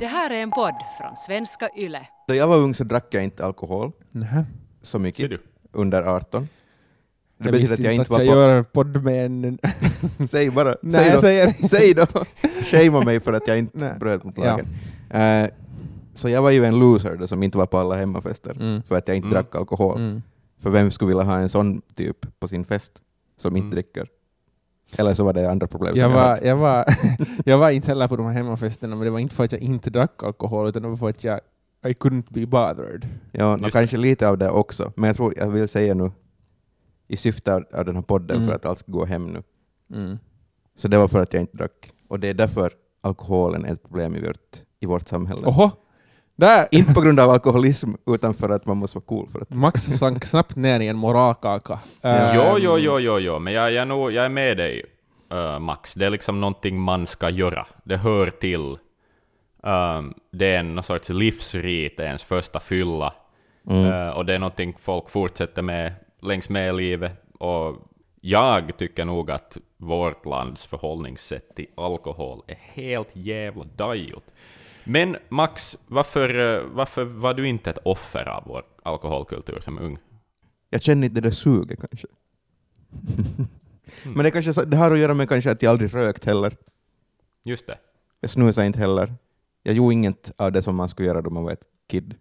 Det här är en podd från svenska YLE. Då jag var ung så drack jag inte alkohol Nähä. så mycket, du? under 18. Det Jag betyder att jag inte att var jag på... gör en podd med en... Säg bara, Nej, säg då. säger. Säg då! Shamea mig för att jag inte Nej. bröt mot Ja. lagen. Eh, så jag var ju en loser då, som inte var på alla hemmafester, Mm. för att jag inte Mm. drack alkohol. Mm. För vem skulle vilja ha en sån typ på sin fest som inte Mm. dricker? Eller så var det andra problem Jag var, jag, var, jag var inte heller på de här hemmafesterna, men det var inte för att jag inte drack alkohol, utan det var för att jag I couldn't be bothered. Ja, Just kanske lite av det också, men jag tror jag vill säga nu i syfte av, av den här podden Mm. för att allt ska gå hem nu. Mm. Så det var för att jag inte drack. Och det är därför alkoholen är ett problem i vårt, i vårt samhälle. Oho! Där! Inte på grund av alkoholism, utan för att man måste vara cool. För att, Max sank snabbt ner i en moralkaka. Ehm, Jo, jo, jo, jo, jo, men jag, jag, är nog, jag är med dig, eh, Max. Det är liksom någonting man ska göra. Det hör till. Um, det är en någon sorts livsrit, ens första fylla. mm. Eh, och det är någonting folk fortsätter med längs med i livet. Och jag tycker nog att vårt lands förhållningssätt till alkohol är helt jävla dajot. Men Max, varför, eh, varför var du inte ett offer av vår alkoholkultur som ung? Jag känner inte det där suget kanske. Men det, kanske, det har att göra med kanske att jag aldrig rökt heller. Just det. Jag snusade inte heller. Jag gjorde inget av det som man skulle göra då man var ett kid.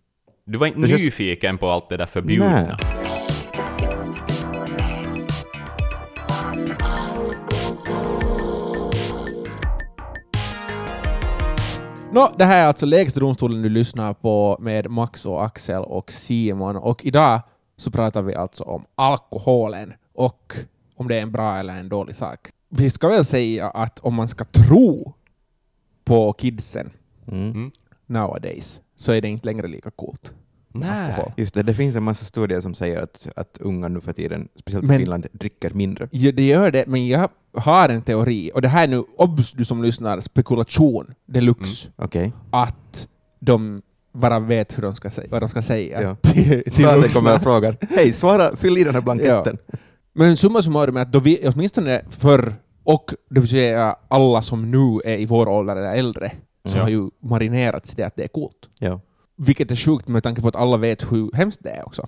Du var inte Det nyfiken på allt det där förbjudna? Nej. Nå, det här är alltså Lägsta domstolen du lyssnar på med Max och Axel och Simon och idag så pratar vi alltså om alkoholen och om det är en bra eller en dålig sak. Vi ska väl säga att om man ska tro på kidsen Mm. Mm. nowadays så är det inte längre lika coolt. Nej. alkohol. Just det, det finns en massa studier som säger att, att unga nu för tiden, speciellt i Men- Finland, dricker mindre. Ja, det gör det, men jag har en teori, och det här är nu, obs du som lyssnar, spekulation deluxe, Okej. att de bara vet hur de ska säga, vad de ska säga Ja. till, till Staten vuxna. kommer och frågar hej, svara, fyll i den här blanketten. Men summa summarum är att då vi, åtminstone förr, och det vill säga alla som nu är i vår ålder eller äldre, så Ja. har ju marinerats i det att det är coolt. Ja. Vilket är sjukt med tanke på att alla vet hur hemskt det är också.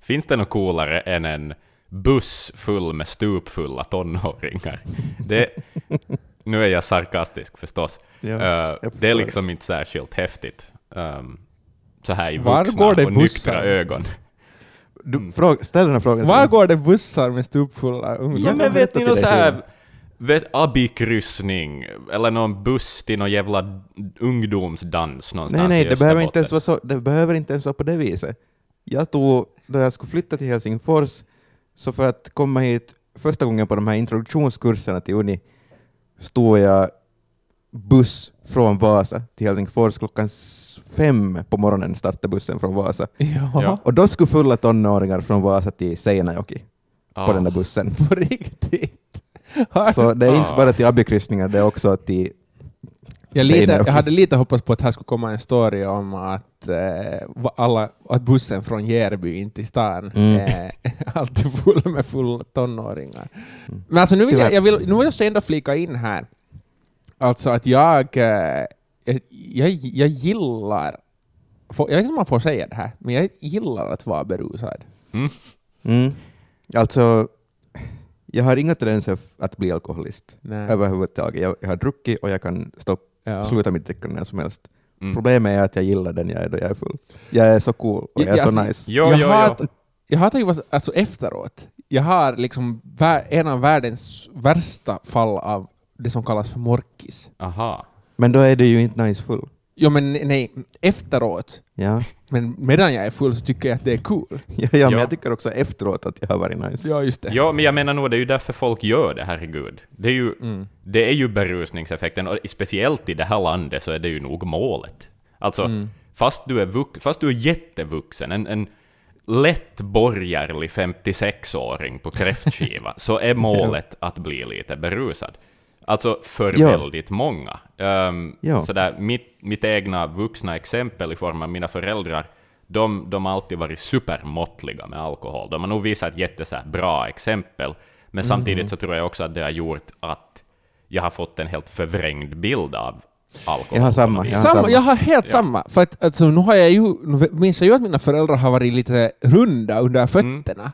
Finns det något coolare än en buss full med stupfulla tonåringar? Det, nu är jag sarkastisk förstås. Ja, jag det är liksom inte särskilt häftigt. Um, så här i Var vuxna går det och bussar? nyktra ögon. Du, fråga, ställ den här frågan. Var går det bussar med stupfulla ungdomar? Ja, men vet ni dig så här. Vet, abikryssning, eller någon buss till någon jävla ungdomsdans någonstans Nej, nej, i det behöver, inte ens vara så, det behöver inte ens vara på det viset. Jag tog, då jag skulle flytta till Helsingfors, så för att komma hit första gången på de här introduktionskurserna till Uni, stod jag buss från Vasa till Helsingfors klockan fem på morgonen startade bussen från Vasa. Ja. Och då skulle fulla tonåringar från Vasa till Seinäjoki på Ah. den där bussen. på riktigt. Så det är inte Ah. bara till abikryssningar, det är också till Jag, lite, jag hade lite hoppats på att här skulle komma en story om att, eh, alla, att bussen från Järby in till stan Mm. är alltid full med fulla tonåringar. Mm. Men alltså nu vill jag, jag vill, nu måste jag ändå flika in här, alltså att jag, eh, jag, jag, gillar, jag vet inte om man får säga det här, men jag gillar att vara berusad. Mm. Mm. Alltså, jag har inga tendenser att bli alkoholist Nej. överhuvudtaget. Jag, jag har druckit och jag kan stoppa, Ja. sluta mitt drickande när som helst. Mm. Problemet är att jag gillar den jag är då jag är full. Jag är så cool och jag är Ja, så alltså, nice. Jo, jag, jo, har, jo. jag har tagit alltså efteråt. Jag har liksom vär, en av världens värsta fall av det som kallas för morkis. Aha. Men då är det ju inte nice full. Jo men nej, efteråt. Ja, Men medan jag är full så tycker jag att det är cool. ja, ja men Ja. jag tycker också efteråt att jag har varit nice. Ja, just det. Ja, men jag menar nog, det är ju därför folk gör det, herregud. Det är ju, Mm. det är ju berusningseffekten, och speciellt i det här landet så är det ju nog målet. Alltså, Mm. fast, du är vux, fast du är jättevuxen, en, en lätt borgerlig 56-åring på kräftskiva, så är målet att bli lite berusad. Alltså för Ja. väldigt många. Um, Ja. sådär, mitt, mitt egna vuxna exempel i form av mina föräldrar, de, de har alltid varit supermåttliga med alkohol. De har nog visat ett jätte så här, bra exempel, men samtidigt så tror jag också att det har gjort att jag har fått en helt förvrängd bild av alkohol. Jag har samma, jag har samma, samma. jag har helt Ja. samma. För att, alltså, nu har jag ju, nu minns jag ju att mina föräldrar har varit lite runda under fötterna.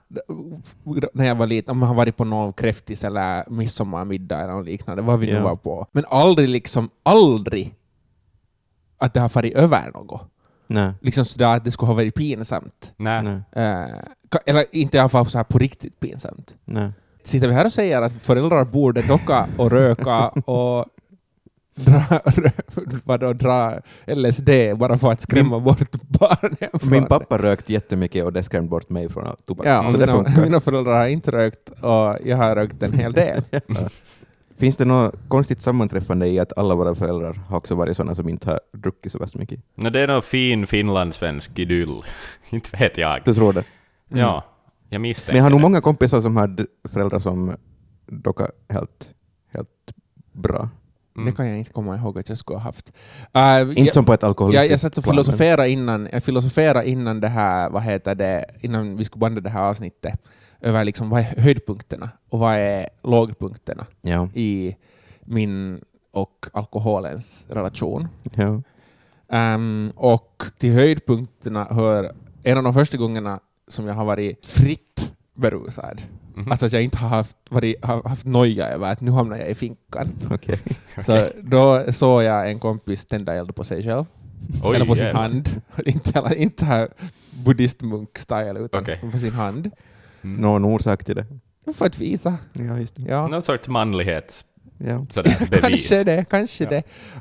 När jag var liten, om man har varit på någon kräftis eller midsommarmiddag eller något liknande, vad vi nu Ja. var på. Men aldrig liksom, aldrig att det har farit över något. Nej. Liksom sådär att det skulle ha varit pinsamt. Nej. Nej. Eh, eller inte i alla fall så här på riktigt pinsamt. Nej. Sitter vi här och säger att föräldrar borde docka och röka och dra, vadå, dra LSD bara för att skrämma bort barnen Min det? pappa rökt jättemycket och det skrämde bort mig från tobak. Ja, så mina, mina föräldrar har inte rökt och jag har rökt en hel del. Finns det något konstigt sammanträffande i att alla våra föräldrar har också varit sådana som inte har druckit så värst mycket? No, det är någon fin finlandssvensk idyll. inte vet jag. Du tror det? Ja, jag misstänker Men jag har nog många kompisar som hade föräldrar som dock är helt, helt bra. Mm. Det kan jag inte komma ihåg att jag skulle ha haft. Uh, Inte jag, som på ett alkoholistiskt jag, jag satt och filosoferade innan, jag filosoferade innan det här, vad heter det, innan vi skulle banda det här avsnittet, över liksom vad är höjdpunkterna och vad är lågpunkterna Ja, i min och alkoholens relation. ja. Ehm, och till höjdpunkterna hör en av de första gångerna som jag har varit fritt berusad. Mhm. Alltså att jag inte har haft, varit, har haft noja över att nu hamnar jag i finkan. okej. Så då såg jag en kompis tända eld på sig själv, Oj, eller på sin hand. inte, inte här buddhistmunk-style, utan Okej. på sin hand. Mm. Någon orsak till det? För att visa. Ja, just det. Ja. Någon sorts manlighets Ja. sådär, bevis. kanske det, kanske Ja.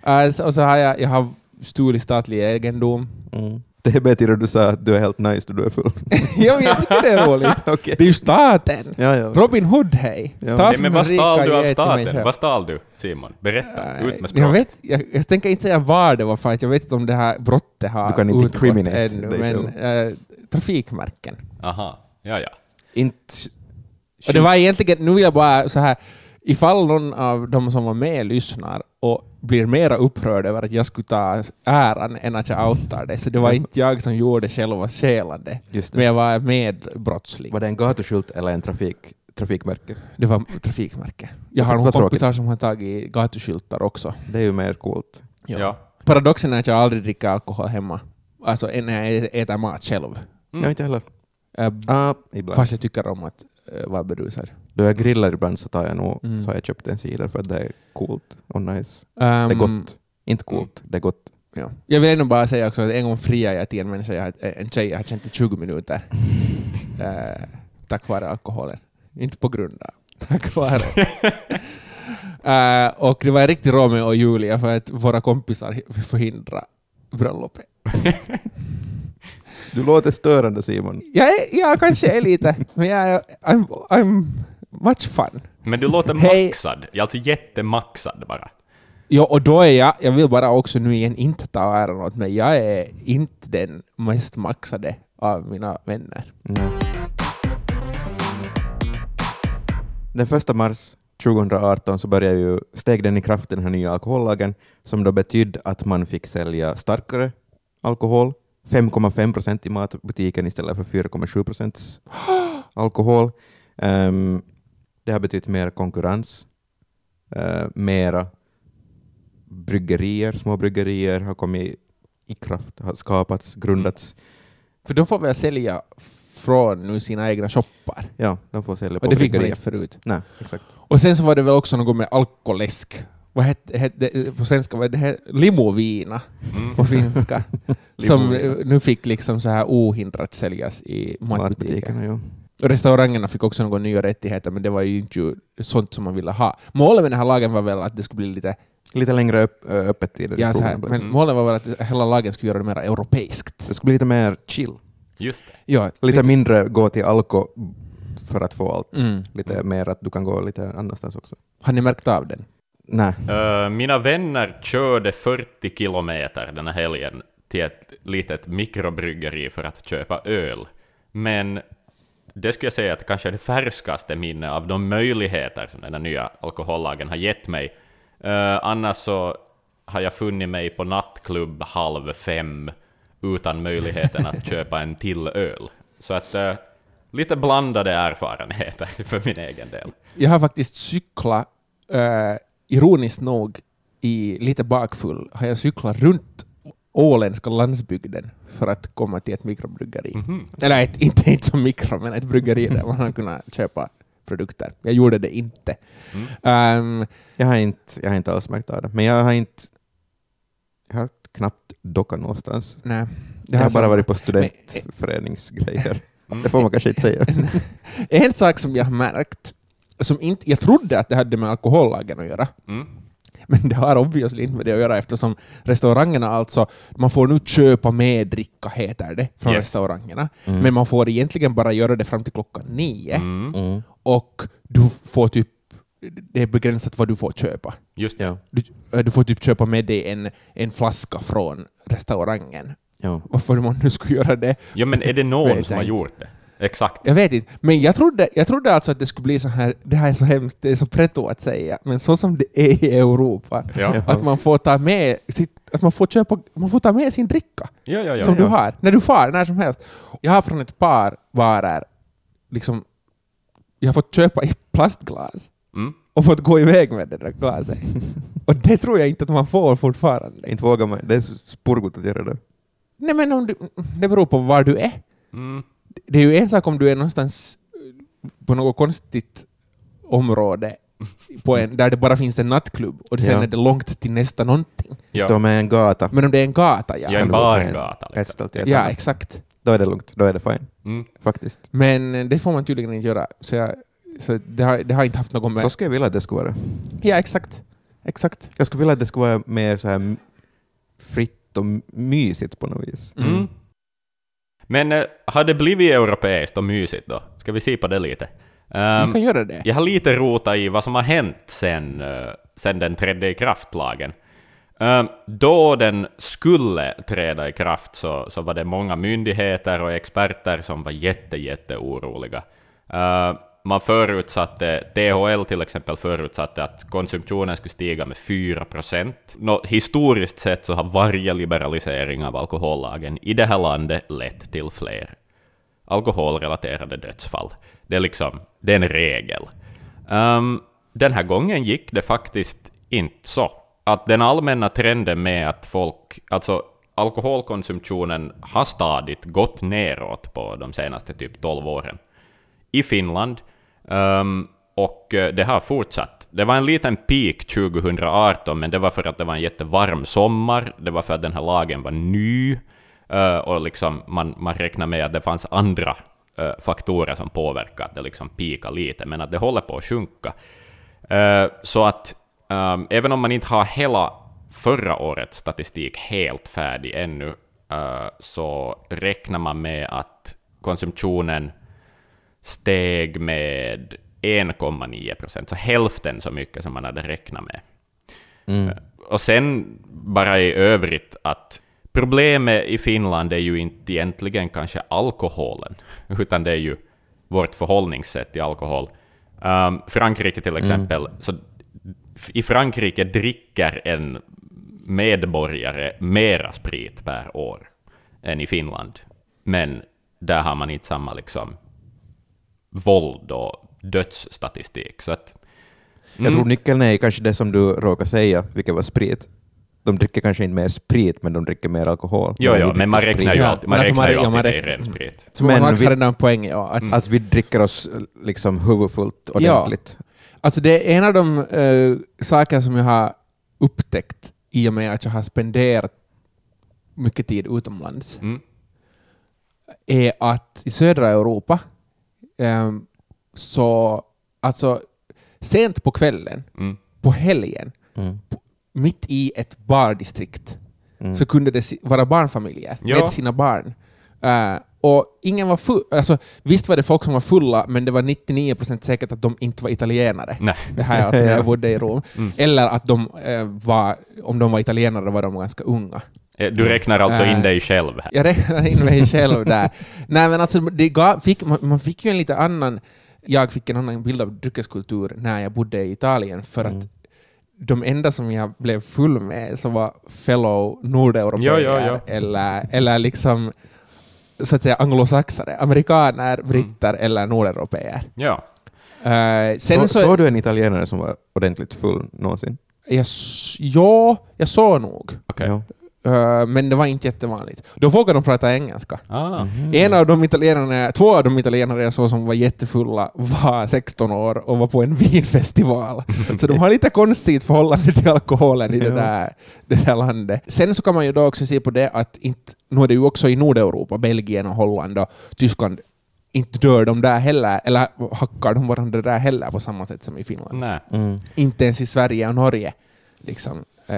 det. Uh, så, och så har jag, jag har stulit statlig egendom. Mm. Det betyder att du sa att du är helt nice då du är full. ja, men jag tycker det är roligt. Okej. Det är ju staten! Ja, ja. Robin Hood, hej! Ja. Nej, men vad stal du av staten? Vad stal du, Simon? Berätta, Nej, ut med jag, språket. vet, jag, jag tänker inte säga var det var, för att jag vet inte om det här brottet har Du kan inte incriminate ännu, men äh, trafikmärken. Aha, ja ja. Inte... Och det var egentligen, nu vill jag bara så här, ifall någon av de som var med lyssnar och blir mera upprörd över att jag skulle ta äran än att jag outar det, så det var inte jag som gjorde själva stjälande, Just men jag var medbrottslig. Var det en gatuskylt eller en trafik, trafikmärke? Det var trafikmärke. Jag har tråkigt. kompisar som har tagit gatuskyltar också. Det är ju mer coolt. Ja. Paradoxen är att jag aldrig dricker alkohol hemma. Alltså när jag äter mat själv. Mm. Jag inte heller. Äh, Ah, ibland. fast jag tycker om att äh, vara berusad. Då jag grillar ibland så tar jag nog, Mm. så har jag köpt en cider för att det är coolt och nice. Um, Det är gott. Inte coolt, det är gott. Ja. Jag vill ändå bara säga också att en gång friade jag till en människa, jag, har- en tjej jag har känt i 20 minuter. Eh, tack vare alkoholen. Inte på grund av. Tack vare. Eh, och det var en riktig Romeo och Julia för att våra kompisar förhindra bröllopet. Du låter störande Simon. Jag, jag kanske är lite, men jag är, I'm, I'm much fun. Men du låter Hej. maxad, alltså jättemaxad bara. Ja, och då är jag, jag vill bara också nu igen inte ta äran åt mig, jag är inte den mest maxade av mina vänner. Nej. Den första mars 2018 så började ju, steg den i kraft den här nya alkohollagen som då betydde att man fick sälja starkare alkohol, 5,5 procent i matbutiken istället för 4,7 procents alkohol. Ehm, det har betytt mer konkurrens, uh, mera bryggerier, små bryggerier har kommit i kraft, har skapats, grundats. För de får väl sälja från nu sina egna shoppar. Ja, de får sälja på Och det fick man inte förut. Nej, exakt. Och sen så var det väl också något med alkoläsk. Vad hette hette- på svenska? Vad det här? Limovina Mm. på finska. som eh, nu fick liksom så här ohindrat säljas i matbutiker. Matbutikerna, ja. Restaurangerna fick också några nya rättigheter, men det var ju inte sånt som man ville ha. Målet med den här lagen var väl att det skulle bli lite... Lite längre upp, ö, öppettider. Ja, så här, men Mm. målet var väl att hela lagen skulle göra det mer europeiskt. Det skulle bli lite mer chill. Just det. Ja, Lite mindre gå till alko för att få allt. Mm. Lite mer att du kan gå lite annanstans också. Har ni märkt av den? Nej. Eh, mina vänner körde 40 kilometer den här helgen till ett litet mikrobryggeri för att köpa öl. Men det skulle jag säga att kanske är det färskaste minne av de möjligheter som den här nya alkohollagen har gett mig. Eh, annars så har jag funnit mig på nattklubb halv fem utan möjligheten att köpa en till öl. Så att eh, lite blandade erfarenheter för min egen del. Jag har faktiskt cyklat, eh, ironiskt nog, i lite bakfull har jag cyklat runt åländska landsbygden för att komma till ett mikrobryggeri. Mhm. Eller ett, inte, inte som mikro, men ett bryggeri där man har kunnat köpa produkter. Jag gjorde det inte. Mm. Ehm, Jag har inte, jag har inte alls märkt av det, men jag har inte jag har knappt dockat någonstans. nej. Jag har bara varit på studentföreningsgrejer. Mm. Det får man kanske inte säga. En sak som jag har märkt, som inte, jag trodde att det hade med alkohollagen att göra, Mm. Men det har obviously inte med det att göra eftersom restaurangerna alltså, man får nu köpa med dricka heter det från Yes. restaurangerna, Mm. men man får egentligen bara göra det fram till klockan nio Mm. Mm. och du får typ det är begränsat vad du får köpa. Just det. Ja. Du, äh, du får typ köpa med dig en, en flaska från restaurangen. Ja. Varför man nu skulle göra det Ja, men är det någon som har gjort det? Exakt. Jag vet inte, men jag trodde, jag trodde alltså att det skulle bli så här, det här är så hemskt, det är så pretto att säga, men så som det är i Europa, Ja, att man får ta med sitt, att man får köpa, man får ta med sin dricka ja, ja. ja. som du har, när du far, när som helst. Jag har från ett par varor, liksom, jag har fått köpa i plastglas Mm. och fått gå iväg med det där glaset. och det tror jag inte att man får fortfarande. Inte vågar man. Det är så spurgot att göra det. Nej men om du, det beror på var du är. Mm. Det är ju en sak om du är någonstans eh, på något konstigt område på en, där det bara finns en nattklubb och det sen Ja. är det långt till nästa någonting. Ja. Stå med en gata. Men om det är en gata, ja. Ja, en. Ett Liksom. Ja, exakt. Då är det lugnt. Då är det fine. Mm. Faktiskt. Men eh, det får man tydligen inte göra. Så, jag, så det, har, det har inte haft något med... Så skulle jag vilja att det skulle vara. Ja, exakt. Exakt. Jag skulle vilja att det skulle vara mer så här fritt och mysigt på något vis. Mm. Men eh, har det blivit europeiskt och mysigt då? Ska vi se på det lite? Ehm, kan göra det. jag har lite rotat i vad som har hänt sen, eh, sen den trädde i kraft, lagen. Ehm, då den skulle träda i kraft så, så var det många myndigheter och experter som var jätte, jätte oroliga. Ehm, man förutsatte, THL till exempel förutsatte att konsumtionen skulle stiga med 4 procent. Historiskt sett så har varje liberalisering av alkohollagen i det här landet lett till fler alkoholrelaterade dödsfall. Det är liksom, det är en regel. Um, den här gången gick det faktiskt inte så. Att den allmänna trenden med att folk, alltså alkoholkonsumtionen har stadigt gått neråt på de senaste typ 12 åren i Finland. Um, och eh, det har fortsatt. Det var en liten peak 2018, men det var för att det var en jättevarm sommar, det var för att den här lagen var ny, eh, och liksom man, man räknar med att det fanns andra eh, faktorer som påverkade att det liksom peakade lite, men att det håller på att sjunka. Så att ehm, även om man inte har hela förra årets statistik helt färdig ännu, så räknar man med att konsumtionen steg med 1,9 procent, så hälften så mycket som man hade räknat med. Mm. Och sen bara i övrigt att problemet i Finland är ju inte egentligen kanske alkoholen, utan det är ju vårt förhållningssätt till alkohol. Um, Frankrike till exempel, så i Frankrike dricker en medborgare mera sprit per år än i Finland. Men där har man inte samma liksom våld och dödsstatistik. Så att, Jag tror nyckeln är kanske det som du råkar säga, vilket var sprit. De dricker kanske inte mer sprit, men de dricker mer alkohol. Jo, vi jo, men man räknar ju Ja, alltid, man men man- räknar ju ja, man alltid i räknar- ren sprit. Så Men Max vi- har redan en poäng, ja. Att, Att vi dricker oss liksom huvudfullt ordentligt. Alltså det är en av de eh, saker som jag har upptäckt i och med att jag har spenderat mycket tid utomlands, Mm. är att i södra Europa, eh, så alltså sent på kvällen, Mm. på helgen, Mm. mitt i ett bardistrikt, Mm. så kunde det vara barnfamiljer Ja. med sina barn. Eh, och ingen var full, alltså, visst var det folk som var fulla, men det var 99% säkert att de inte var italienare. Nej. Det här är alltså när Ja. jag bodde i Rom. Mm. Eller att de eh, var, om de var italienare var de ganska unga. Eh, Du räknar alltså in dig själv här. Jag räknar in mig själv där. Nej men alltså, det gav, fick, man, man fick ju en lite annan, jag fick en annan bild av dryckeskultur när jag bodde i Italien, för Mm. att de enda som jag blev full med så var fellow nordeuropeer Ja, ja, ja. Eller, eller liksom så att säga anglosaxare, amerikaner, britter eller nordeuropeer. Ja. Uh, sen Så, så, såg du en italienare som var ordentligt full någonsin? Jag, ja, jag såg nog. Okej. Eh, men det var inte jättevanligt. Då vågade de prata engelska. Ah. En av de italienarna, två av de italienare jag såg som var jättefulla var 16 år och var på en vinfestival. så de har lite konstigt förhållande till alkoholen i det, där, det där landet. Sen så kan man ju då också se på det att inte, nu är det ju också i Nordeuropa, Belgien och Holland och Tyskland, inte dör de där heller, eller hackar de varandra där heller på samma sätt som i Finland. Nej. Mm. Inte ens i Sverige och Norge liksom, eh,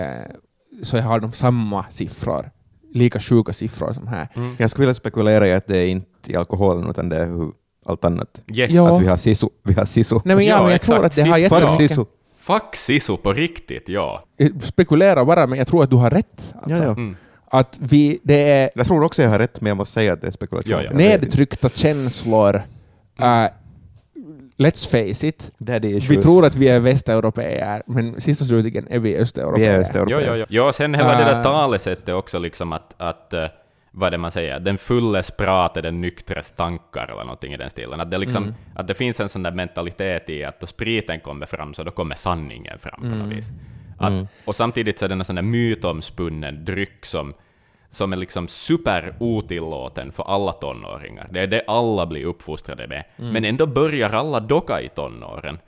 så har de samma siffror, lika sjuka siffror som här. Mm. Jag skulle vilja spekulera i att det är inte i alkoholen utan det är hur allt annat. Yes. Ja. Att vi har sisu. Vi har sisu. Nej men, ja, Ja, men jag exakt. tror att det har jättemycket... sisu. Fuck Sisu på riktigt, ja. Jag spekulerar bara, men jag tror att du har rätt. Alltså. Ja, ja. Mm. Att vi, det är Jag tror också jag har rätt, men jag måste säga att det är spekulation. Ja, ja. nedtryckta känslor. Uh, let's face it. Vi tror att vi är västeuropeer, men sist och slutligen är vi vi är östeuropeer. Jo, östeuropeer. jo, jo. jo, sen hela det där Äh. talesättet också, liksom att, att eh, vad det man säger, den fulles prat är den nyktres tankar eller någonting i den stilen. Att det, liksom, Mm. att det finns en sån där mentalitet i att då spriten kommer fram så då kommer sanningen fram på Mm. något vis. Att, Och samtidigt så är det en sån där mytomspunnen dryck som, som är liksom superotillåten för alla tonåringar. Det är det alla blir uppfostrade med. Mm. Men ändå börjar alla docka i tonåren.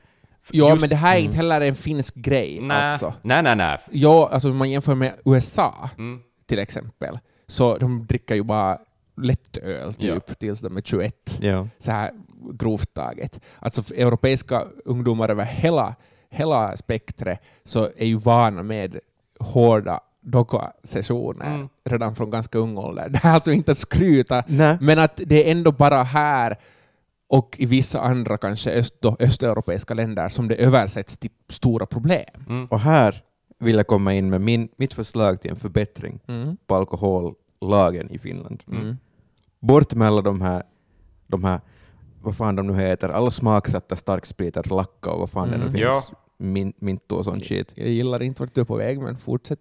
Ja, just- men det här är inte heller en finsk grej. Nej, Alltså. nej, nej. nej. Ja, alltså om man jämför med USA Mm. till exempel, så de dricker ju bara lättöl typ tills de är 21. Ja. så här grovt taget. Alltså europeiska ungdomar över hela, hela spektret så är ju vana med hårda docka-sessioner Mm. redan från ganska ung ålder. Det är alltså inte att skryta, Nej. men att det är ändå bara här och i vissa andra kanske öst, då, östeuropeiska länder som det översätts till stora problem. Mm. Och här vill jag komma in med min, mitt förslag till en förbättring Mm. på alkohollagen i Finland. Mm. Bort med alla de här, de här, vad fan de nu heter, alla smaksatta starkspriter, lacka och vad fan det nu Mm. finns, Ja. min, minto och sån shit. Jag gillar inte vart du är på väg, men fortsätt.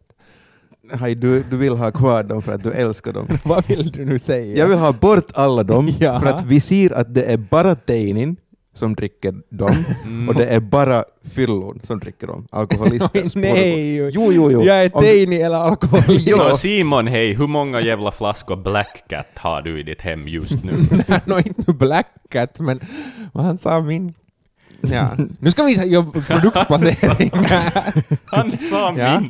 Hej, du, du vill ha kvar dem för att du älskar dem. Vad vill du nu säga? Jag vill ha bort alla dem Ja. för att vi ser att det är bara teinin som dricker dem Mm. och det är bara fyllon som dricker dem. Alkoholister. Nej. Jo, jo, jo. Jag är teini eller alkoholist. Jo. Simon, hej, hur många jävla flaskor Black Cat har du i ditt hem just nu? Nej, no, inte Black Cat, men vad han sa min... Ja. Nu ska vi göra produktplacering. Han sa Ja.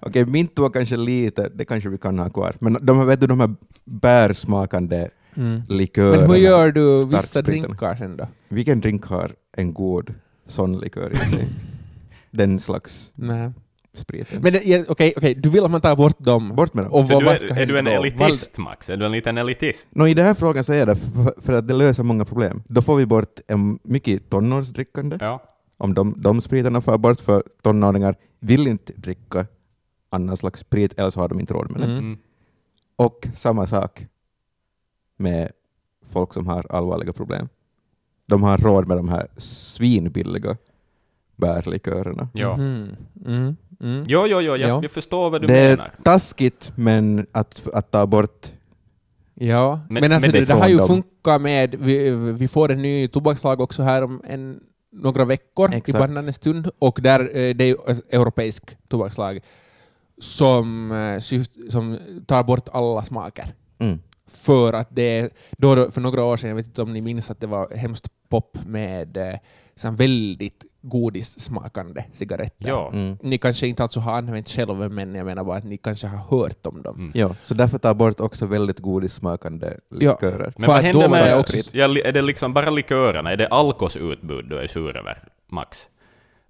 Okej, minto var kanske lite, det kanske vi kan ha kvar. Men de, här- vet du, de här bärsmakande mm. likörerna. Men hur gör du vissa drinkar sen då? Vilken drink har en god sån likör i sig? Den slags Nej. spriten. Men okej, okej, du vill att man tar bort dem? Bort med dem. Och vad, du vad är, ska är du en då? elitist, Max? Är du en liten elitist? Nå, I den här frågan så är det för, för att det löser många problem. Då får vi bort en mycket tonårsdrickande. Ja. Om de, de spriterna får bort för tonåringar vill inte dricka annan slags sprit, eller så har de inte råd med det. Mm. Mm. Och samma sak med folk som har allvarliga problem. De har råd med de här svinbilliga bärlikörerna. Ja. Mhm. Mm. Mm. Jo, jo, jo, jag, Ja. jag förstår vad du Det är menar. taskigt, men att, att ta bort... Ja, men, Men- alltså men det, det det har ju dem. funkat med, vi, vi får en ny tobakslag också här om en, några veckor, i Exakt. bara en stund, och där, eh, det är ju europeisk tobakslag som, eh, syft, som tar bort alla smaker. Mm. För att det då, för några år sedan, jag vet inte om ni minns att det var hemskt pop med eh, sån väldigt godissmakande cigaretter. Ja. Mm. Ni kanske inte alltså har använt själva, men jag menar bara att ni kanske har hört om dem. Mm. Ja, så därför ta bort också väldigt godissmakande likörer. Men För vad att händer med... det också- Ja, är det liksom bara likörerna? Är det Alkos utbud du är sur över, Max?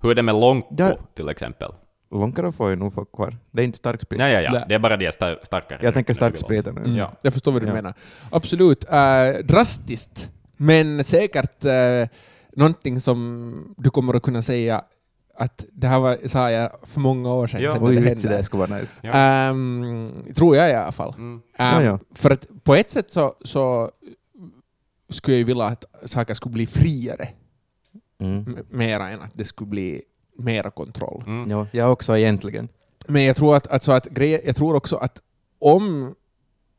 Hur är det med Lonko, Ja. till exempel? Lonkero får ju nog få kvar. Det är inte starksprit. Ja, ja, ja. Nej. Det är bara de star- starkare. Jag tänker ha. starkspriten. Mm. Ja. Jag förstår vad du Ja. menar. Absolut. Uh, drastiskt, men säkert uh, någonting som du kommer att kunna säga att det här var, sa jag för många år sedan. Ja. sedan Oj, det hände. det skulle vara nice. Ja. Ehm, tror jag i alla fall. Mm. Ja, ja. För att på ett sätt så, så skulle jag ju vilja att saker skulle bli friare, Mm. mera än att det skulle bli mera kontroll. Mm. Ja, jag också egentligen. Men jag tror, att, alltså att grejer, jag tror också att om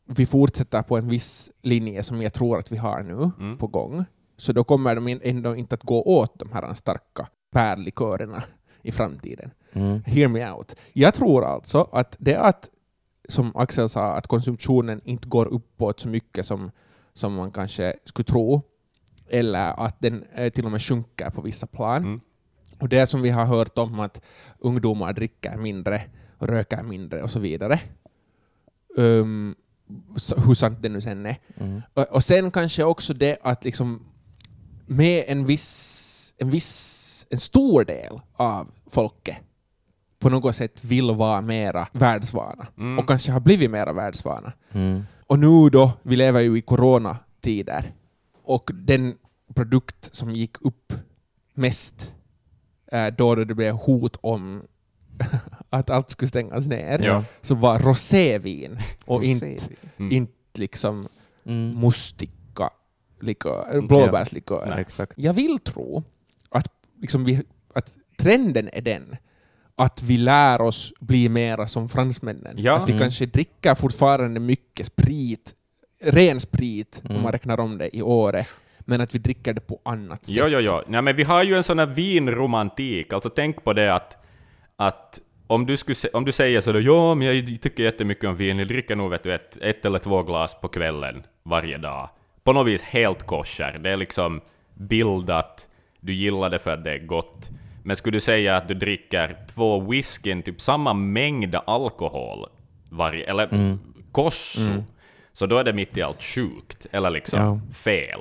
vi fortsätter på en viss linje som jag tror att vi har nu Mm. på gång, så då kommer de ändå inte att gå åt de här starka pärlikörerna i framtiden. Mm. Hear me out. Jag tror alltså att det är att, som Axel sa, att konsumtionen inte går uppåt så mycket som, som man kanske skulle tro, eller att den eh, till och med sjunker på vissa plan. Mm. Och det som vi har hört om att ungdomar dricker mindre och röker mindre och så vidare. Um, så, hur sant det nu sen är. Mm. Och, och sen kanske också det att liksom med en viss, en viss, en stor del av folket på något sätt vill vara mera världsvana Mm. och kanske har blivit mera världsvana. Mm. Och nu då, vi lever ju i coronatider och den produkt som gick upp mest då det blev hot om att allt skulle stängas ner, Ja. så var rosévin och inte, Mm. inte liksom Mm. mustika likör, blåbärslikör. Ja, exakt. Jag vill tro att, liksom vi, att trenden är den att vi lär oss bli mera som fransmännen. Ja. Att vi Mm. kanske dricker fortfarande mycket sprit, ren sprit, om Mm. man räknar om det i året, men att vi dricker det på annat sätt. Jo, jo, jo. Nej, men vi har ju en sån här vinromantik. Alltså tänk på det att, att om, du skulle, om du säger sådär ja, men jag tycker jättemycket om vin, jag dricker nog vet du, ett, ett eller två glas på kvällen varje dag. På något vis helt kosher. Det är liksom bildat, du gillar det för att det är gott. Men skulle du säga att du dricker två whiskyn, typ samma mängd alkohol varje, eller kosso, så då är det mitt i allt sjukt, eller liksom Ja. fel.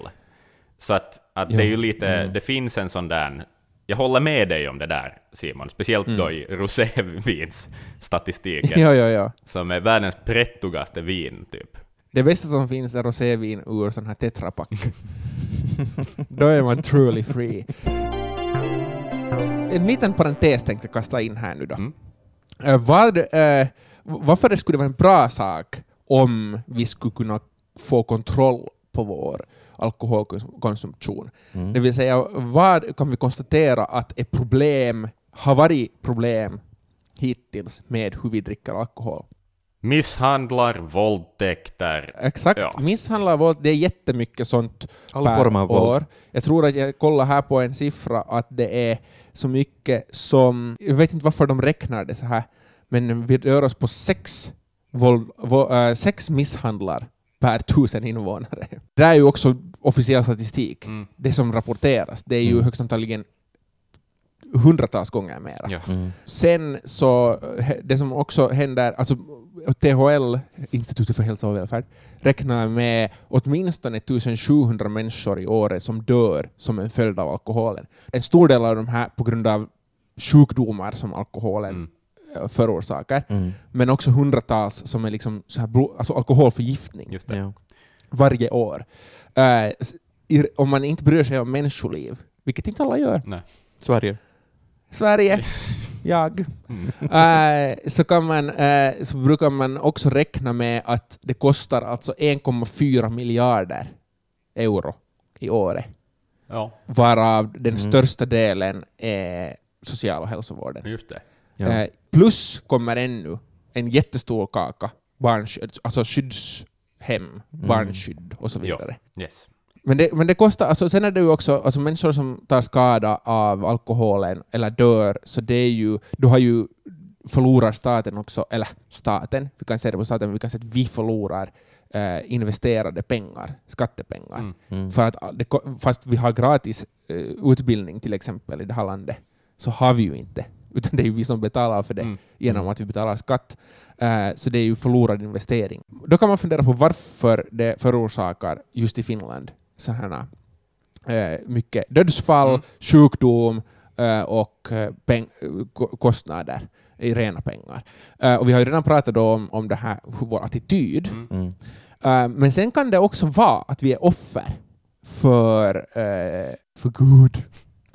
Så att, att Ja. det är ju lite, det finns en sån där, jag håller med dig om det där Simon, speciellt då i rosévinsstatistiken, ja, ja, ja. som är världens prettugaste vin typ. Det bästa som finns är rosévin ur sån här tetrapack. Då är man truly free. En liten parentes tänkte jag kasta in här nu då. Mm. Eh, vad, eh, varför det skulle vara en bra sak om vi skulle kunna få kontroll på vår alkoholkonsumtion. Mm. Det vill säga, vad kan vi konstatera att är problem, har varit problem hittills med hur vi dricker alkohol? Misshandlar, våldtäkter, Exakt. Ja. Misshandlar våld, det är jättemycket sånt All per form av våld. år. Jag tror att jag kollar här på en siffra att det är så mycket som, jag vet inte varför de räknar det så här, men vi rör oss på sex, våld, vå- äh, sex misshandlar per tusen invånare. Det är ju också officiell statistik. Mm. Det som rapporteras, det är ju Mm. högst antagligen hundratals gånger mera. Ja. Mm. Sen så, det som också händer, alltså THL, Institutet för hälsa och välfärd, räknar med åtminstone 1700 människor i året som dör som en följd av alkoholen. En stor del av de här på grund av sjukdomar som alkoholen Mm. Förorsakar, Mm. men också hundratals som är liksom så här blod, alltså alkoholförgiftning Just det. Ja. varje år. I- om man inte bryr sig om människoliv, vilket inte alla gör, Nej. Sverige. Sverige, jag, Mm. Eh, så, kan man, eh, så brukar man också räkna med att det kostar alltså 1,4 miljarder euro i året, Ja, varav den Mm. största delen är social och hälsovården. just det. Ja. Eh, plus kommer ännu en jättestor kaka, barnskydd, alltså skyddshem, barnskydd och så Ja. vidare. Yes. Men det, men det kostar, alltså sen är det ju också, alltså människor som tar skada av alkoholen eller dör, så det är ju, då har ju förlorar staten också, eller staten, vi kan säga det på staten, men vi kan säga att vi förlorar eh, investerade pengar, skattepengar. Mm. Mm. För att det, fast vi har gratis eh, utbildning till exempel i det här landet, så har vi ju inte. Utan det är ju vi som betalar för det Mm. genom att vi betalar skatt. Eh, så det är ju förlorad investering. Då kan man fundera på varför det förorsakar just i Finland sådana eh, mycket dödsfall, Mm. sjukdom eh, och kostnader i rena pengar. Och vi har ju redan pratat då om, om det här, vår attityd. Mm. Mm. Men sen kan det också vara att vi är offer för, för Gud.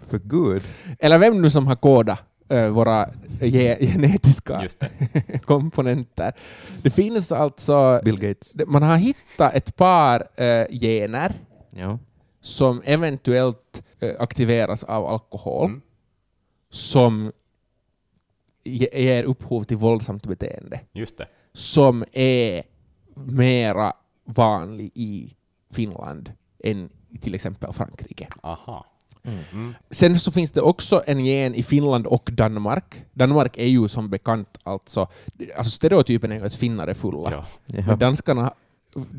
För gud. Eller vem nu som har kodat våra ge- genetiska Just det. komponenter. Det finns alltså, Bill Gates. man har hittat ett par gener Ja. som eventuellt aktiveras av alkohol Mm. som ge- ger upphov till våldsamt beteende Just det. som är mera vanlig i Finland än i till exempel Frankrike. Aha. Mm. Sen så finns det också en gen i Finland och Danmark. Danmark är ju som bekant alltså, alltså stereotypen är ju att finnar är fulla. Ja. Ja. Men danskarna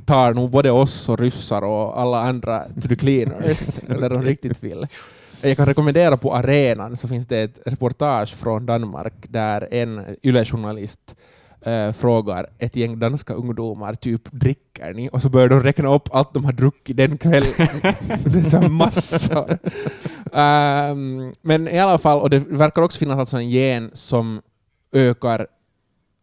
tar nog både oss och ryssar och alla andra to the cleaners, när de riktigt vill. Jag kan rekommendera på arenan så finns det ett reportage från Danmark där en yle-journalist eh, frågar ett gäng danska ungdomar typ dricker ni? Och så börjar de räkna upp allt de har druckit den kvällen. det är så massor. Ehm, men i alla fall, och det verkar också finnas alltså en gen som ökar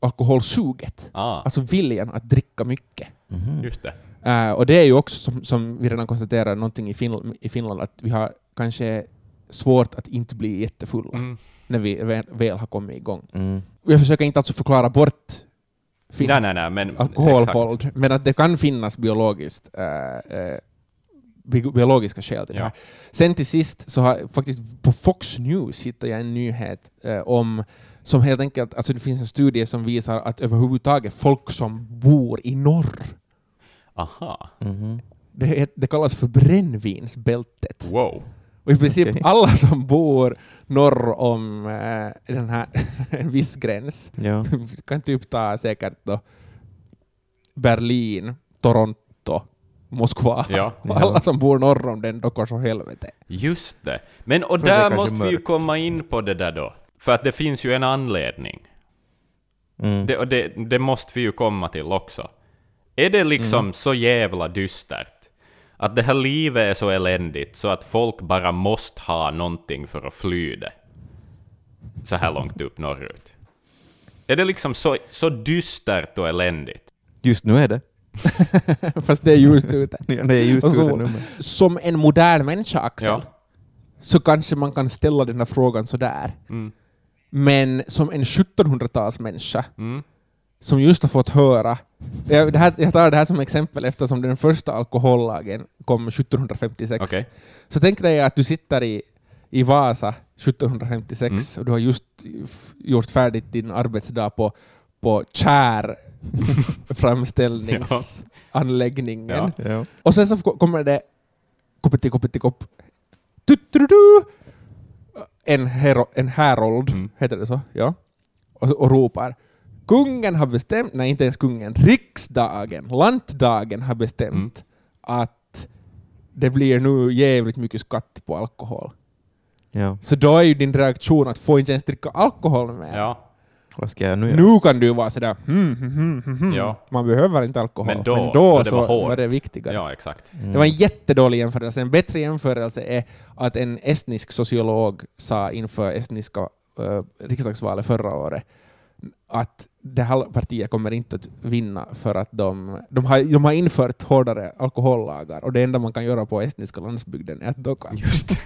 alkoholsuget. Ah, Alltså viljan att dricka mycket. Mhm. just det. Eh, och det är ju också, som, som vi redan konstaterat, någonting i, Finland, i Finland att vi har kanske svårt att inte bli jättefulla Mm. när vi väl, har kommit igång. Mm. Jag försöker inte alltså förklara bort Nej, nej, nej, men... exakt. alkoholvåld, men att det kan finnas biologiskt, eh, bi- biologiska skäl till det Ja. här. Sen till sist så har faktiskt på Fox News hittade jag en nyhet eh, om som helt enkelt, alltså det finns en studie som visar att överhuvudtaget folk som bor i norr, Aha. Mhm. det, het- det kallas för brännvinsbältet. Wow. Och i princip Okej. alla som bor norr om eh, den här en viss gräns Ja. kan typ ta säkert då Berlin, Toronto, Moskva. Ja. Alla som bor norr om den, då går så helvete. Just det. Men och För där måste vi ju mörkt. komma in på det där då. För att det finns ju en anledning. Mm. Det, och det, det måste vi ju komma till också. Är det liksom Mm. så jävla dystert? Att det här livet är så eländigt så att folk bara måste ha någonting för att fly det? Så här långt upp norrut. Är det liksom så, så dystert och eländigt? Just nu är det. Fast det är just ute. Ja, det är just Och så- ute nu. men- Som en modern människa, Axel, Ja. så kanske man kan ställa den här frågan sådär. Mm. Men som en 1700-talsmänniska Mm. Som just har fått höra... Jag, det här, jag tar det här som exempel eftersom den första alkohollagen kom 1756. Okej. Så tänk dig att du sitter i, i Vasa 1756 Mm. och du har just gjort färdigt din arbetsdag på, på kär framställningsanläggningen. Ja. Ja. Och sen så ko- kommer det koppeti koppeti kopp en, hero, en härold, Mm. heter det så? Ja. Och, och ropar Kungen har bestämt, nej inte ens kungen, riksdagen, lantdagen har bestämt Mm. att det blir nu jävligt mycket skatt på alkohol. Ja. Så då är ju din reaktion att få inte ens dricka alkohol mer. Ja. Vad ska jag nu göra? Nu kan du vara sådär hmm, hmm, hmm, hmm, hmm. Ja. Man behöver inte alkohol. Men då- då då det så var hårt. var det viktigare. ja, exakt. Mm. Det var en jättedålig jämförelse. En bättre jämförelse är att en estnisk sociolog sa inför estniska uh, riksdagsvalet förra året att det här partiet kommer inte att vinna för att de, de, har, de har infört hårdare alkohollagar och det enda man kan göra på estniska landsbygden är att docka. Just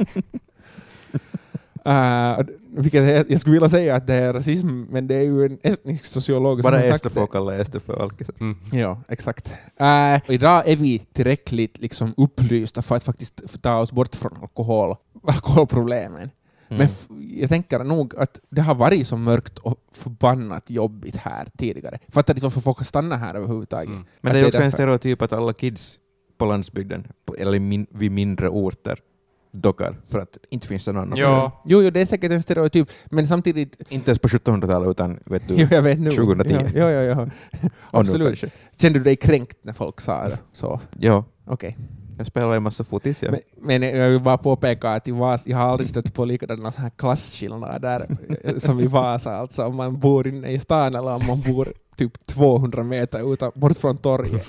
Uh, vilket är, jag skulle vilja säga att det är rasism, men det är ju en estnisk sociolog som Bara har sagt det. får kalla Ester för alkis. mm. Ja, exakt. Uh, idag är vi tillräckligt liksom, upplysta för att faktiskt ta oss bort från alkohol, alkoholproblemen. Mm. Men jag tänker nog att det har varit så mörkt och förbannat jobbigt här tidigare. Fattar inte varför folk har stannat här överhuvudtaget. Mm. Men Att det är också en därför. stereotyp att alla kids på landsbygden, på, eller min, vid mindre orter, dockar för att inte finns det någon annan. Ja. Jo, jo, det är säkert en stereotyp, men samtidigt... Inte ens på 1700-talet utan vet du, Jo, jag vet nu. 2010. Ja, ja, ja. nu Absolut. Kände du dig kränkt när folk sa det? Så, Ja, okej. Jag spelar en massa fotis. Ja. Men, men jag vill bara påpeka att i Vas, jag har aldrig stött på likadana här klasskillnader som i Vasa, alltså om man bor inne i stan eller om man bor typ 200 meter utan, bort från torget.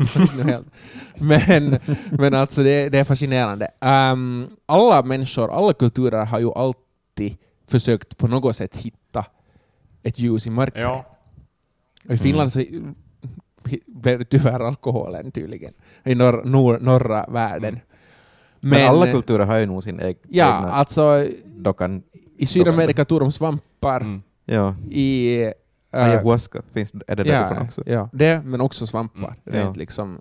Men, men alltså det, det är fascinerande. Ehm, alla människor, alla kulturer har ju alltid försökt på något sätt hitta ett ljus i mörkret. Ja. Och I Finland så blev det tyvärr alkoholen tydligen, i norr, nor, norra världen. men, alla kulturer har ju nog sin eg- Ja, egna alltså dockan. i Sydamerika tog de svampar, Mm. Ja. i... äh, Ayahuasca, finns, är det därifrån ja, också? ja, det, men också svampar. Mm. Rent Ja. liksom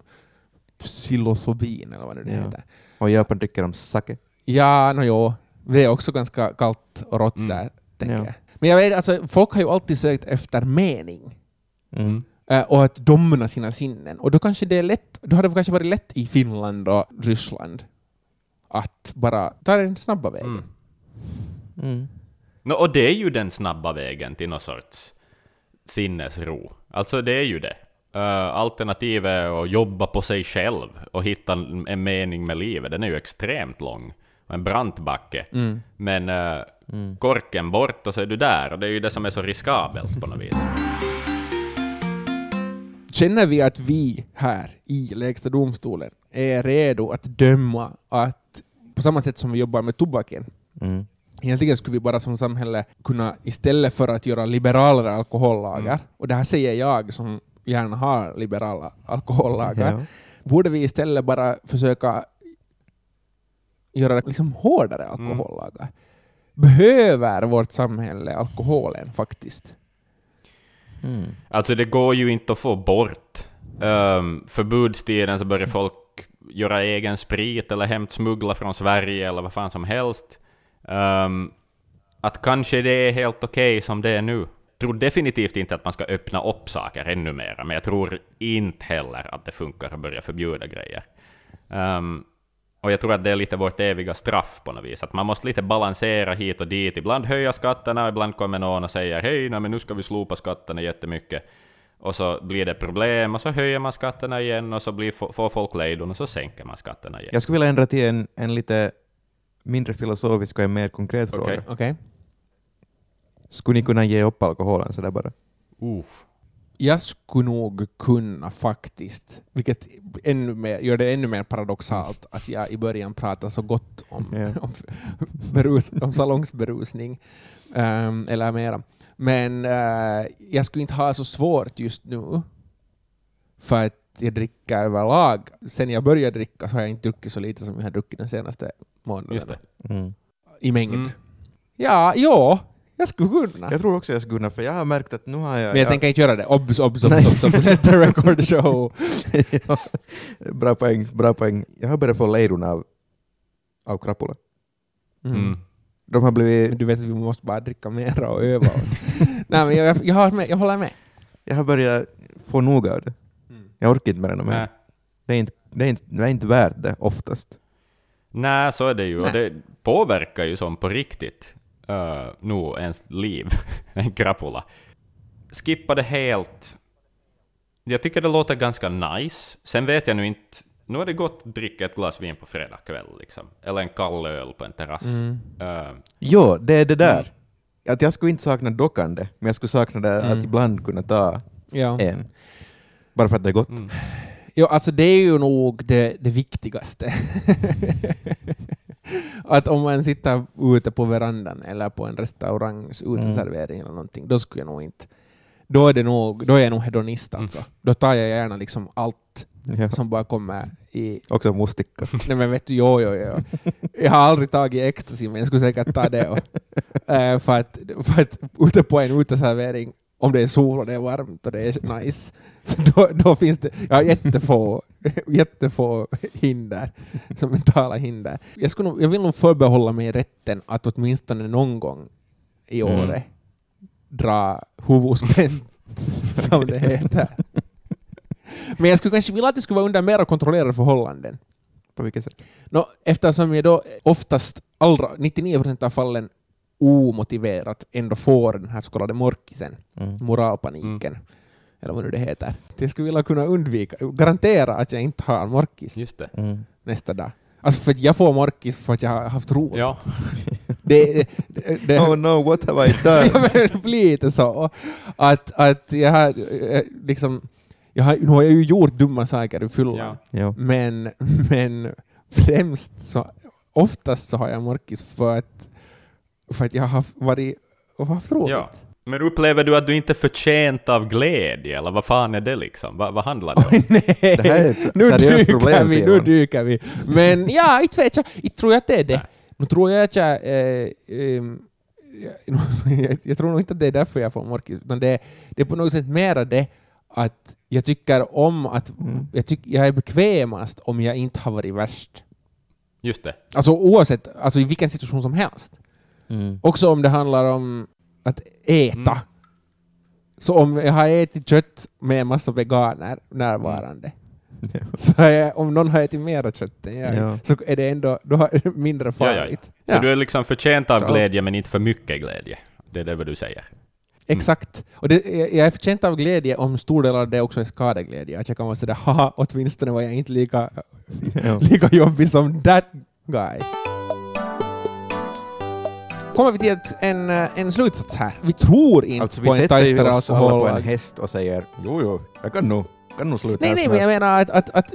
psilocybin eller vad det nu Ja. heter. Och i Japan dricker de sake. Ja, no, jo. Det är också ganska kallt och rått Mm. där, tänker Ja. jag. Men jag vet, alltså, folk har ju alltid sökt efter mening. Mm. Eh, och att domna sina sinnen. Och då kanske det är lätt, då hade det kanske varit lätt i Finland och Ryssland att bara ta den snabba vägen. Mm. Mm. Nå, och det är ju den snabba vägen till någon sorts sinnesro. Alltså det är ju det. Uh, alternativet är att jobba på sig själv och hitta en en mening med livet. Den är ju extremt lång. Och en brant backe. Mm. Men uh, korken bort och så är du där. Och det är ju det som är så riskabelt på något vis. Känner vi att vi här i Lägsta domstolen är redo att döma att på samma sätt som vi jobbar med tobaken, Mm. egentligen skulle vi bara som samhälle kunna istället för att göra liberalare alkohollagar, och det här säger jag som gärna har liberala alkohollagar, Ja. borde vi istället bara försöka göra liksom hårdare alkohollagar. Behöver vårt samhälle alkoholen faktiskt? Mm. Alltså det går ju inte att få bort. Um, förbudstiden så börjar folk göra egen sprit eller hämtsmuggla från Sverige eller vad fan som helst. Um, att kanske det är helt okej som det är nu. Jag tror definitivt inte att man ska öppna upp saker ännu mer, men jag tror inte heller att det funkar att börja förbjuda grejer. Um, och jag tror att det är lite vårt eviga straff på något vis, att man måste lite balansera hit och dit. Ibland höja skatterna, ibland kommer någon och säger hej, nej, men nu ska vi slopa skatterna jättemycket. Och så blir det problem, och så höjer man skatterna igen, och så blir, får folk lejdon, och så sänker man skatterna igen. Jag skulle vilja ändra till en, en lite mindre filosofisk och en mer konkret Okej. fråga. Okej. Skulle ni kunna ge upp alkoholen sådär bara? Uff. Jag skulle nog kunna faktiskt, vilket ännu mer, gör det ännu mer paradoxalt att jag i början pratade så gott om, Ja. om, berus, om salongsberusning, ehm, eller mera. Men eh, jag skulle inte ha så svårt just nu, för att jag dricker överlag. Sen jag började dricka så har jag inte druckit så lite som jag har druckit den senaste månaden. Just det. Mm. I mängd. Mm. Ja, ja, jag skulle kunna. Jag tror också jag skulle kunna, för jag har märkt att nu har jag... Men jag jag tänker inte göra det. Obs, obs, obs, obs, obs. Let the record show. ja, bra poäng, bra poäng. Jag har börjat få lejdon av, av krapula. Mm. Mm. De har blivit... Men du vet att vi måste bara dricka mer och öva. Nej, men jag, jag, jag, har med, jag håller med. Jag har börjat få nog av det. Jag orkar inte med det mer. Det är inte, det är inte, det är inte värt det oftast. Nej, så är det ju. Och det påverkar ju som på riktigt uh, nog ens liv, en krapula. Skippa det helt. Jag tycker det låter ganska nice. Sen vet jag nu inte... Nu är det gott att dricka ett glas vin på fredag kväll, liksom. Eller en kall öl på en terrass. Mm. Uh, Jo, det är det där. Att jag skulle inte sakna dockande, men jag skulle sakna det Mm. att ibland kunna ta Ja. en. Bara för att det är gott. mm. Jo, alltså det är ju nog det, det viktigaste. att om man sitter ute på verandan eller på en restaurangs uteservering eller någonting, då skulle jag nog inte... Då är, det nog, då är jag nog hedonist alltså. Då tar jag gärna liksom allt Ja. som bara kommer i... Också mustikka. Nej men vet du, jo, jo, jo. Jag har aldrig tagit ecstasy, men jag skulle säkert ta det. Och, eh, för, att, för att ute på en uteservering, om det är sol och det är varmt och det är nice, så då, då finns det jag har jättefå, jättefå hinder, som mentala hinder. Jag, skulle jag vill nog förbehålla mig rätten att åtminstone någon gång i Mm. året dra huvudspänt, som det heter. Men jag skulle kanske vilja att det skulle vara under mer kontrollerade förhållanden. På vilket sätt? Nå, eftersom jag då oftast, allra, 99% av fallen omotiverat ändå får den här så kallade morkisen, Mm. moralpaniken, eller vad nu det heter. Jag skulle vilja kunna undvika, garantera att jag inte har morkis Just det. Mm. nästa dag. Alltså för att jag får morkis för att jag har haft roligt. Ja. Det, det, det, Oh no, what have I done? men det blir lite så. Att, att jag har eh, liksom, jag har, nu har jag ju gjort dumma saker i fyllan, Ja. ja. men, men främst så, oftast så har jag morkis för att, för att jag har varit och haft roligt. ja. Men upplever du att du inte är förtjänt av glädje, eller vad fan är det liksom? Vad, vad handlar det om? Oj, nej! Det här är ett nu dyker problem, vi, nu dyker vi. Men ja, inte vet jag. Inte tror jag att det är det. Nej. Nu tror jag att jag... Eh, ehm, jag, jag tror nog inte att det är därför jag får morkis, utan det, det är på något sätt mera det att jag tycker om att... Mm. Jag, tyck, jag är bekvämast om jag inte har varit värst. Just det. Alltså oavsett, alltså i vilken situation som helst. Mm. Också om det handlar om att äta. Mm. Så om jag har ätit kött med en massa veganer närvarande, Ja. Så är, om någon har ätit mera kött än jag, Ja. så är det ändå då är det mindre Ja, ja, farligt. Så du är liksom förtjänt av Så- glädje, men inte för mycket glädje. Det är det vad du säger. Exakt. Och det, jag jag är förtjänt av glädje om stor del av det också är skadeglädje. Att jag kan vara sådär haha, åtminstone var jag inte lika, lika jobbig som that guy. Kommer vi till ett, en, eh, en slutsats här. Vi tror inte Alltså på vi en sätter ju tajtare oss alla på alkohollag. en häst och säger jo, jo, jag kan nog, kan nog sluta Nej, nej, men jag helst." menar att, att, att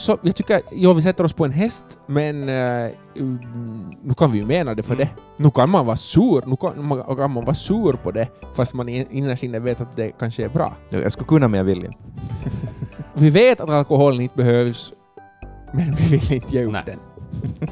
så, jag tycker, ja vi sätter oss på en häst, men mm, nu kan vi ju mena det för det. Nu kan man vara sur, nu kan man, kan man vara sur på det, fast man in- innerst inne vet att det kanske är bra. Jo, Jag skulle kunna men jag vill inte. Vi vet att alkoholen inte behövs, men vi vill inte ge upp Nej. den.